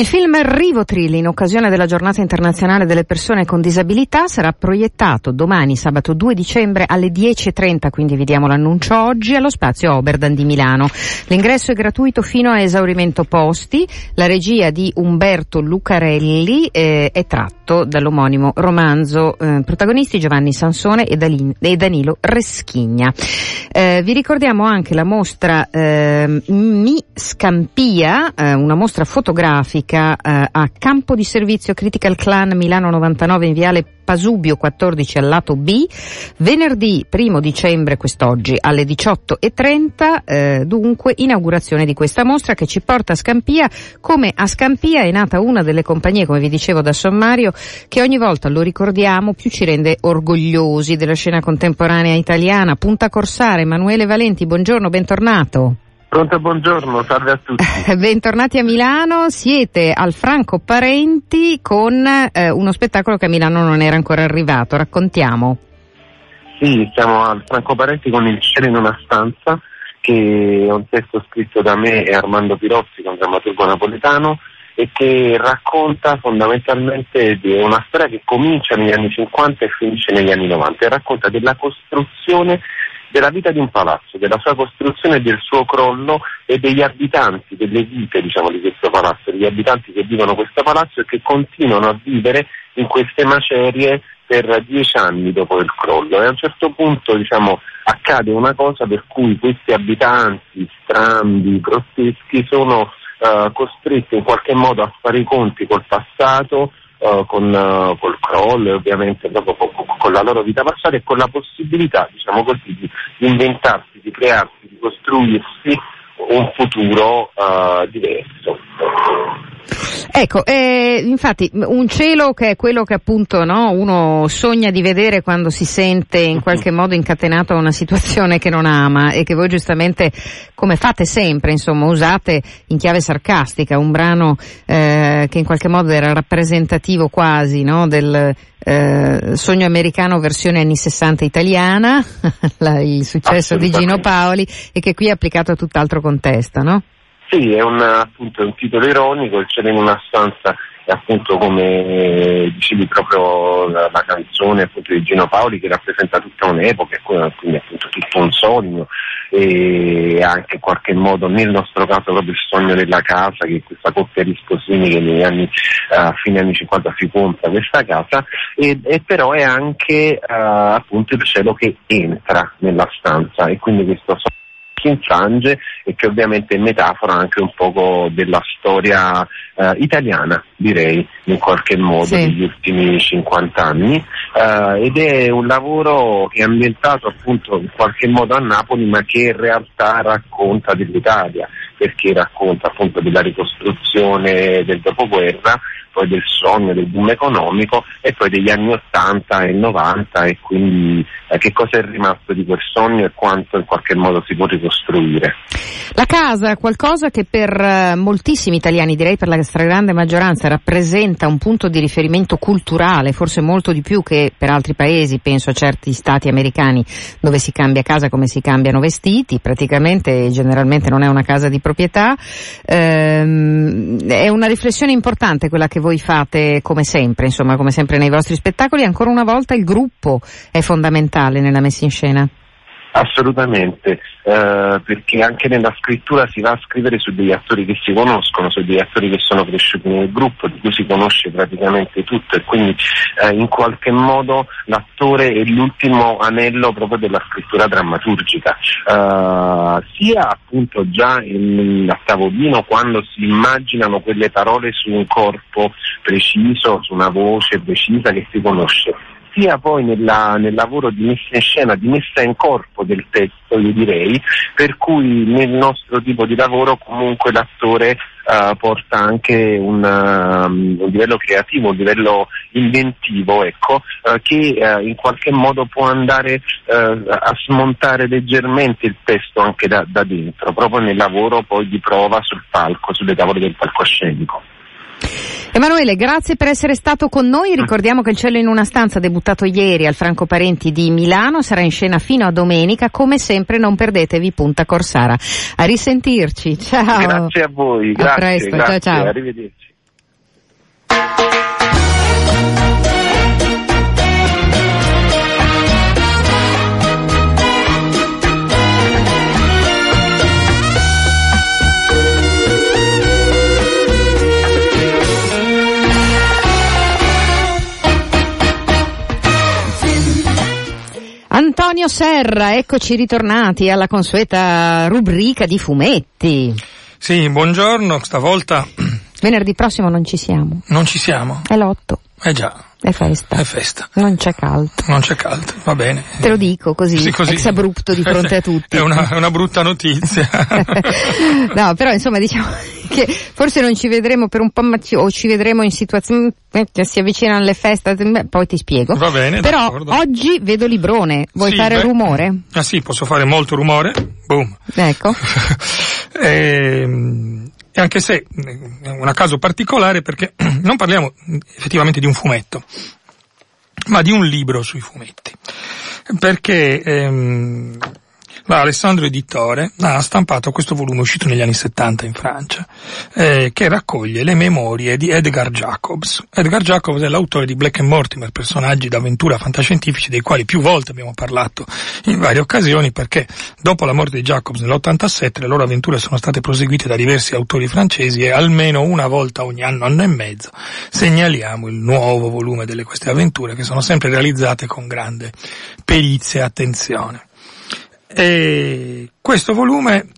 Il film Rivotril, in occasione della giornata internazionale delle persone con disabilità, sarà proiettato domani, sabato 2 dicembre alle 10.30, quindi vi diamo l'annuncio oggi, allo spazio Oberdan di Milano. L'ingresso è gratuito fino a esaurimento posti. La regia di Umberto Lucarelli eh, è tratto dall'omonimo romanzo. Eh, protagonisti Giovanni Sansone e, Dalin- e Danilo Reschigna. Eh, vi ricordiamo anche la mostra ehm, Mi Scampia, eh, una mostra fotografica eh, a Campo di Servizio Critical Clan Milano 99 in Viale Pasubio 14 al lato B, venerdì 1 dicembre quest'oggi alle 18.30, eh, dunque inaugurazione di questa mostra che ci porta a Scampia, come a Scampia è nata una delle compagnie, come vi dicevo da sommario, che ogni volta, lo ricordiamo, più ci rende orgogliosi della scena contemporanea italiana. Punta Corsare, Emanuele Valenti, buongiorno, bentornato. Pronto, buongiorno, salve a tutti. Bentornati a Milano, siete al Franco Parenti con eh, uno spettacolo che a Milano non era ancora arrivato, raccontiamo. Sì, siamo al Franco Parenti con Il cielo in una stanza, che è un testo scritto da me e Armando Pirozzi, un drammaturgo napoletano, e che racconta fondamentalmente di una storia che comincia negli anni 50 e finisce negli anni 90 e racconta della costruzione della vita di un palazzo, della sua costruzione del suo crollo e degli abitanti, delle vite diciamo, di questo palazzo, degli abitanti che vivono questo palazzo e che continuano a vivere in queste macerie per dieci anni dopo il crollo. E a un certo punto diciamo, accade una cosa per cui questi abitanti strambi, grotteschi sono uh, costretti in qualche modo a fare i conti col passato, uh, con, uh, col crollo ovviamente proprio con, con, la loro vita passata e con la possibilità, diciamo così, di inventarsi, di crearsi, di costruirsi un futuro uh, diverso. Ecco, eh, infatti un cielo che è quello che appunto no, uno sogna di vedere quando si sente in qualche modo incatenato a una situazione che non ama e che voi giustamente, come fate sempre, insomma, usate in chiave sarcastica, un brano eh, che in qualche modo era rappresentativo quasi no, del eh, sogno americano versione anni 60 italiana, il successo di Gino Paoli e che qui è applicato a tutt'altro contesto, no? Sì, è un, appunto, un titolo ironico, il cielo in una stanza è appunto come dicevi proprio la, la canzone appunto, di Gino Paoli che rappresenta tutta un'epoca, quindi appunto tutto un sogno e anche in qualche modo nel nostro caso proprio il sogno della casa, che questa coppia di sposini che negli anni, a uh, fine anni 50 si compra questa casa e, e però è anche uh, appunto il cielo che entra nella stanza e quindi questo sogno si infrange e che ovviamente è metafora anche un poco della storia eh, italiana, direi, in qualche modo, sì. degli ultimi 50 anni. Eh, ed è un lavoro che è ambientato appunto in qualche modo a Napoli, ma che in realtà racconta dell'Italia, perché racconta appunto della ricostruzione del dopoguerra poi del sogno del boom economico e poi degli anni 80 e 90 e quindi eh, che cosa è rimasto di quel sogno e quanto in qualche modo si può ricostruire. La casa qualcosa che per eh, moltissimi italiani, direi per la stragrande maggioranza, rappresenta un punto di riferimento culturale, forse molto di più che per altri paesi, penso a certi stati americani dove si cambia casa come si cambiano vestiti, praticamente generalmente non è una casa di proprietà. Ehm, è una riflessione importante quella che voi fate come sempre, insomma, come sempre nei vostri spettacoli. Ancora una volta il gruppo è fondamentale nella messa in scena. Assolutamente, eh, perché anche nella scrittura si va a scrivere su degli attori che si conoscono, su degli attori che sono cresciuti nel gruppo, di cui si conosce praticamente tutto e quindi eh, in qualche modo l'attore è l'ultimo anello proprio della scrittura drammaturgica, eh, sia appunto già in, a tavolino quando si immaginano quelle parole su un corpo preciso, su una voce precisa che si conosce sia poi nella, nel lavoro di messa in scena, di messa in corpo del testo, io direi, per cui nel nostro tipo di lavoro comunque l'attore uh, porta anche un, uh, un, livello creativo, un livello inventivo, ecco, uh, che in qualche modo può andare a smontare leggermente il testo anche da, da dentro, proprio nel lavoro poi di prova sul palco, sulle tavole del palcoscenico. Emanuele, grazie per essere stato con noi. Ricordiamo che Il cielo in una stanza, ha debuttato ieri al Franco Parenti di Milano, sarà in scena fino a domenica. Come sempre non perdetevi Punta Corsara. A risentirci. Ciao. Grazie a voi. Grazie, a presto. Grazie, ciao, ciao. Arrivederci. Antonio Serra, eccoci ritornati alla consueta rubrica di fumetti. Sì, buongiorno, stavolta Venerdì prossimo non ci siamo. non ci siamo. È l'otto, Eh già, è festa. è festa. Non c'è caldo. Non c'è caldo, va bene. Te lo dico così, Sì, così. ex abrupto di fronte a tutti. È una, una brutta notizia. no, però insomma diciamo che forse non ci vedremo per un po' ma ci- o ci vedremo in situazioni eh, che si avvicinano le feste, beh, poi ti spiego. Va bene, Però d'accordo. oggi vedo Librone, vuoi Sì, fare beh. rumore? Ah sì, posso fare molto rumore. Boom. Ecco. Ehm, E anche se è un caso particolare perché non parliamo effettivamente di un fumetto, ma di un libro sui fumetti. Perché ehm, la Alessandro Editore ha stampato questo volume uscito negli anni 70 in Francia, eh, che raccoglie le memorie di Edgar Jacobs. Edgar Jacobs è l'autore di Black and Mortimer, personaggi d'avventura fantascientifici dei quali più volte abbiamo parlato in varie occasioni perché dopo la morte di Jacobs nell'87 le loro avventure sono state proseguite da diversi autori francesi e almeno una volta ogni anno, anno e mezzo segnaliamo il nuovo volume delle queste avventure che sono sempre realizzate con grande perizia e attenzione. E questo volume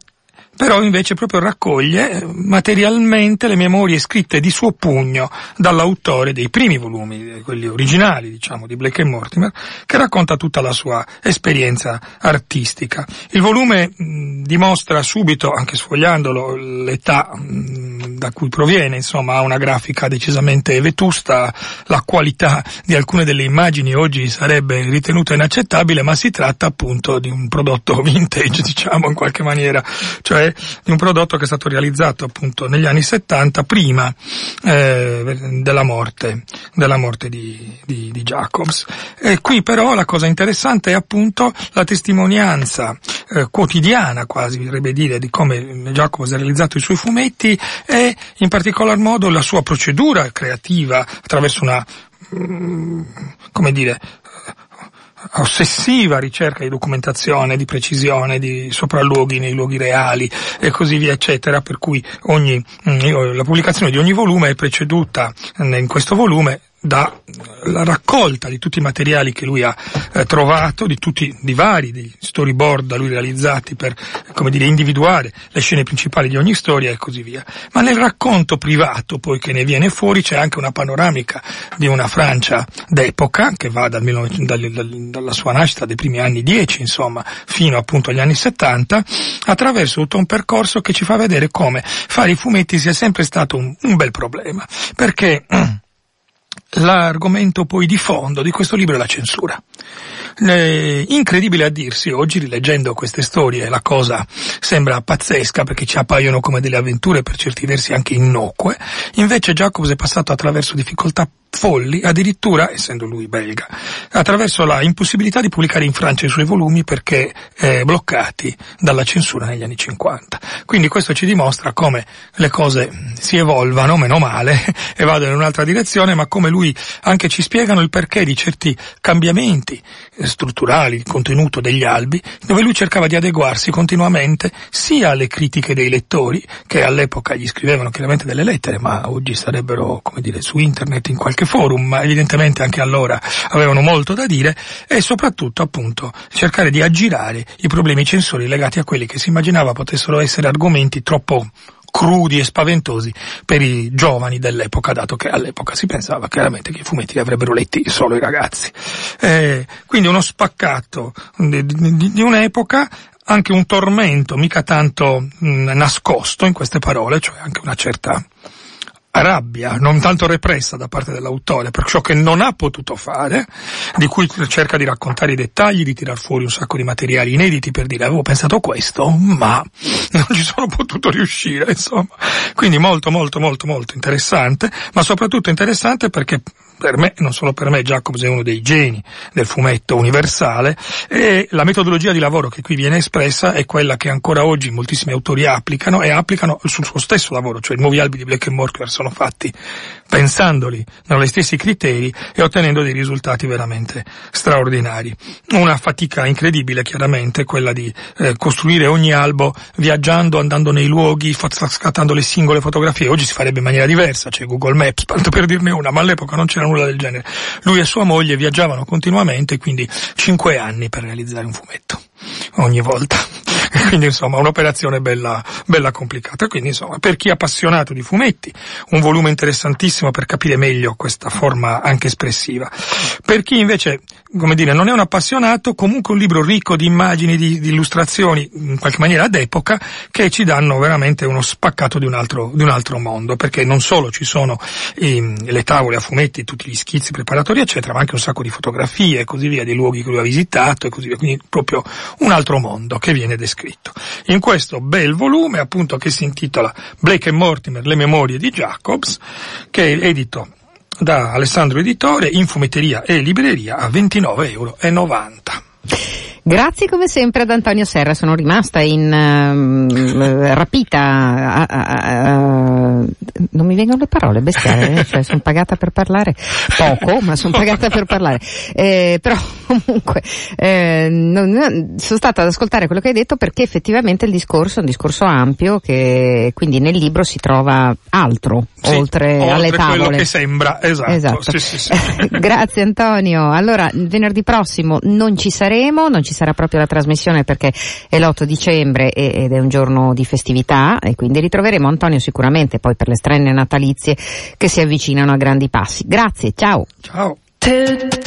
però invece proprio raccoglie eh, materialmente le memorie scritte di suo pugno dall'autore dei primi volumi, eh, quelli originali diciamo di Blake e Mortimer, che racconta tutta la sua esperienza artistica. Il volume mh, dimostra subito, anche sfogliandolo, l'età mh, da cui proviene, insomma ha una grafica decisamente vetusta, la qualità di alcune delle immagini oggi sarebbe ritenuta inaccettabile, ma si tratta appunto di un prodotto vintage, diciamo in qualche maniera, cioè di un prodotto che è stato realizzato appunto negli anni 70 prima eh, della morte, della morte di, di, di Jacobs. E qui però la cosa interessante è appunto la testimonianza eh, quotidiana, quasi vorrebbe dire, di come Jacobs ha realizzato i suoi fumetti e in particolar modo la sua procedura creativa attraverso una, mm, come dire, ossessiva ricerca di documentazione, di precisione, di sopralluoghi nei luoghi reali e così via, eccetera, per cui ogni, mm, la pubblicazione di ogni volume è preceduta mm, in questo volume dalla raccolta di tutti i materiali che lui ha eh, trovato, di tutti, di vari, dei storyboard da lui realizzati per, come dire, individuare le scene principali di ogni storia e così via. Ma nel racconto privato poi che ne viene fuori c'è anche una panoramica di una Francia d'epoca che va dal 1900 dal- dal- dalla sua nascita dei primi anni 10 insomma fino appunto agli anni 70 attraverso tutto un percorso che ci fa vedere come fare i fumetti sia sempre stato un, un bel problema perché L'argomento poi di fondo di questo libro è la censura. Eh, incredibile a dirsi, oggi rileggendo queste storie la cosa sembra pazzesca perché ci appaiono come delle avventure per certi versi anche innocue, invece Jacobs è passato attraverso difficoltà folli, addirittura, essendo lui belga, attraverso la impossibilità di pubblicare in Francia i suoi volumi perché eh, bloccati dalla censura negli anni 50. Quindi questo ci dimostra come le cose si evolvano, meno male, e vadano in un'altra direzione, ma come lui anche ci spiegano il perché di certi cambiamenti eh, strutturali, di contenuto degli albi, dove lui cercava di adeguarsi continuamente sia alle critiche dei lettori, che all'epoca gli scrivevano chiaramente delle lettere, ma oggi sarebbero, come dire, su internet in qualche forum, ma evidentemente anche allora avevano molto da dire, e soprattutto appunto cercare di aggirare i problemi censori legati a quelli che si immaginava potessero essere argomenti troppo crudi e spaventosi per i giovani dell'epoca, dato che all'epoca si pensava chiaramente che i fumetti li avrebbero letti solo i ragazzi. Eh, quindi uno spaccato di, di- di un'epoca, anche un tormento mica tanto mh, nascosto in queste parole, cioè anche una certa rabbia, non tanto repressa da parte dell'autore, per ciò che non ha potuto fare, di cui cerca di raccontare i dettagli, di tirar fuori un sacco di materiali inediti per dire avevo pensato questo, ma non ci sono potuto riuscire, insomma. Quindi molto molto molto molto interessante, ma soprattutto interessante perché per me, non solo per me, Jacobs è uno dei geni del fumetto universale e la metodologia di lavoro che qui viene espressa è quella che ancora oggi moltissimi autori applicano e applicano sul suo stesso lavoro, cioè i nuovi albi di Black and Mortimer sono fatti pensandoli negli stessi criteri e ottenendo dei risultati veramente straordinari. Una fatica incredibile chiaramente quella di eh, costruire ogni albo viaggiando, andando nei luoghi, scattando le singole fotografie. Oggi si farebbe in maniera diversa, c'è Google Maps, tanto per dirne una, ma all'epoca non c'era nulla del genere. Lui e sua moglie viaggiavano continuamente, quindi cinque anni per realizzare un fumetto ogni volta. quindi insomma un'operazione bella, bella complicata. Quindi insomma per chi è appassionato di fumetti, un volume interessantissimo per capire meglio questa forma anche espressiva. Per chi invece, come dire, non è un appassionato, comunque un libro ricco di immagini, di, di illustrazioni, in qualche maniera d'epoca, che ci danno veramente uno spaccato di un altro, di un altro mondo, perché non solo ci sono i, le tavole a fumetti, tutti gli schizzi preparatori, eccetera, ma anche un sacco di fotografie e così via, dei luoghi che lui ha visitato e così via, quindi proprio un altro mondo che viene descritto. In questo bel volume, appunto, che si intitola Blake e Mortimer, le memorie di Jacobs, che è edito da Alessandro Editore in fumetteria e libreria a 29,90 euro. Grazie come sempre ad Antonio Serra, sono rimasta in uh, rapita, uh, uh, non mi vengono le parole, bestiale, eh? cioè sono pagata per parlare poco, ma sono pagata per parlare, eh, però comunque eh, non, sono stata ad ascoltare quello che hai detto perché effettivamente il discorso è un discorso ampio che quindi nel libro si trova altro, sì, oltre, oltre alle tavole. quello che sembra, esatto. esatto. Sì, sì, Grazie Antonio, allora venerdì prossimo non ci saremo, non ci ci sarà proprio la trasmissione perché è l'8 dicembre ed è un giorno di festività e quindi ritroveremo Antonio sicuramente poi per le strenne natalizie che si avvicinano a grandi passi. Grazie, ciao. Ciao. Ciao.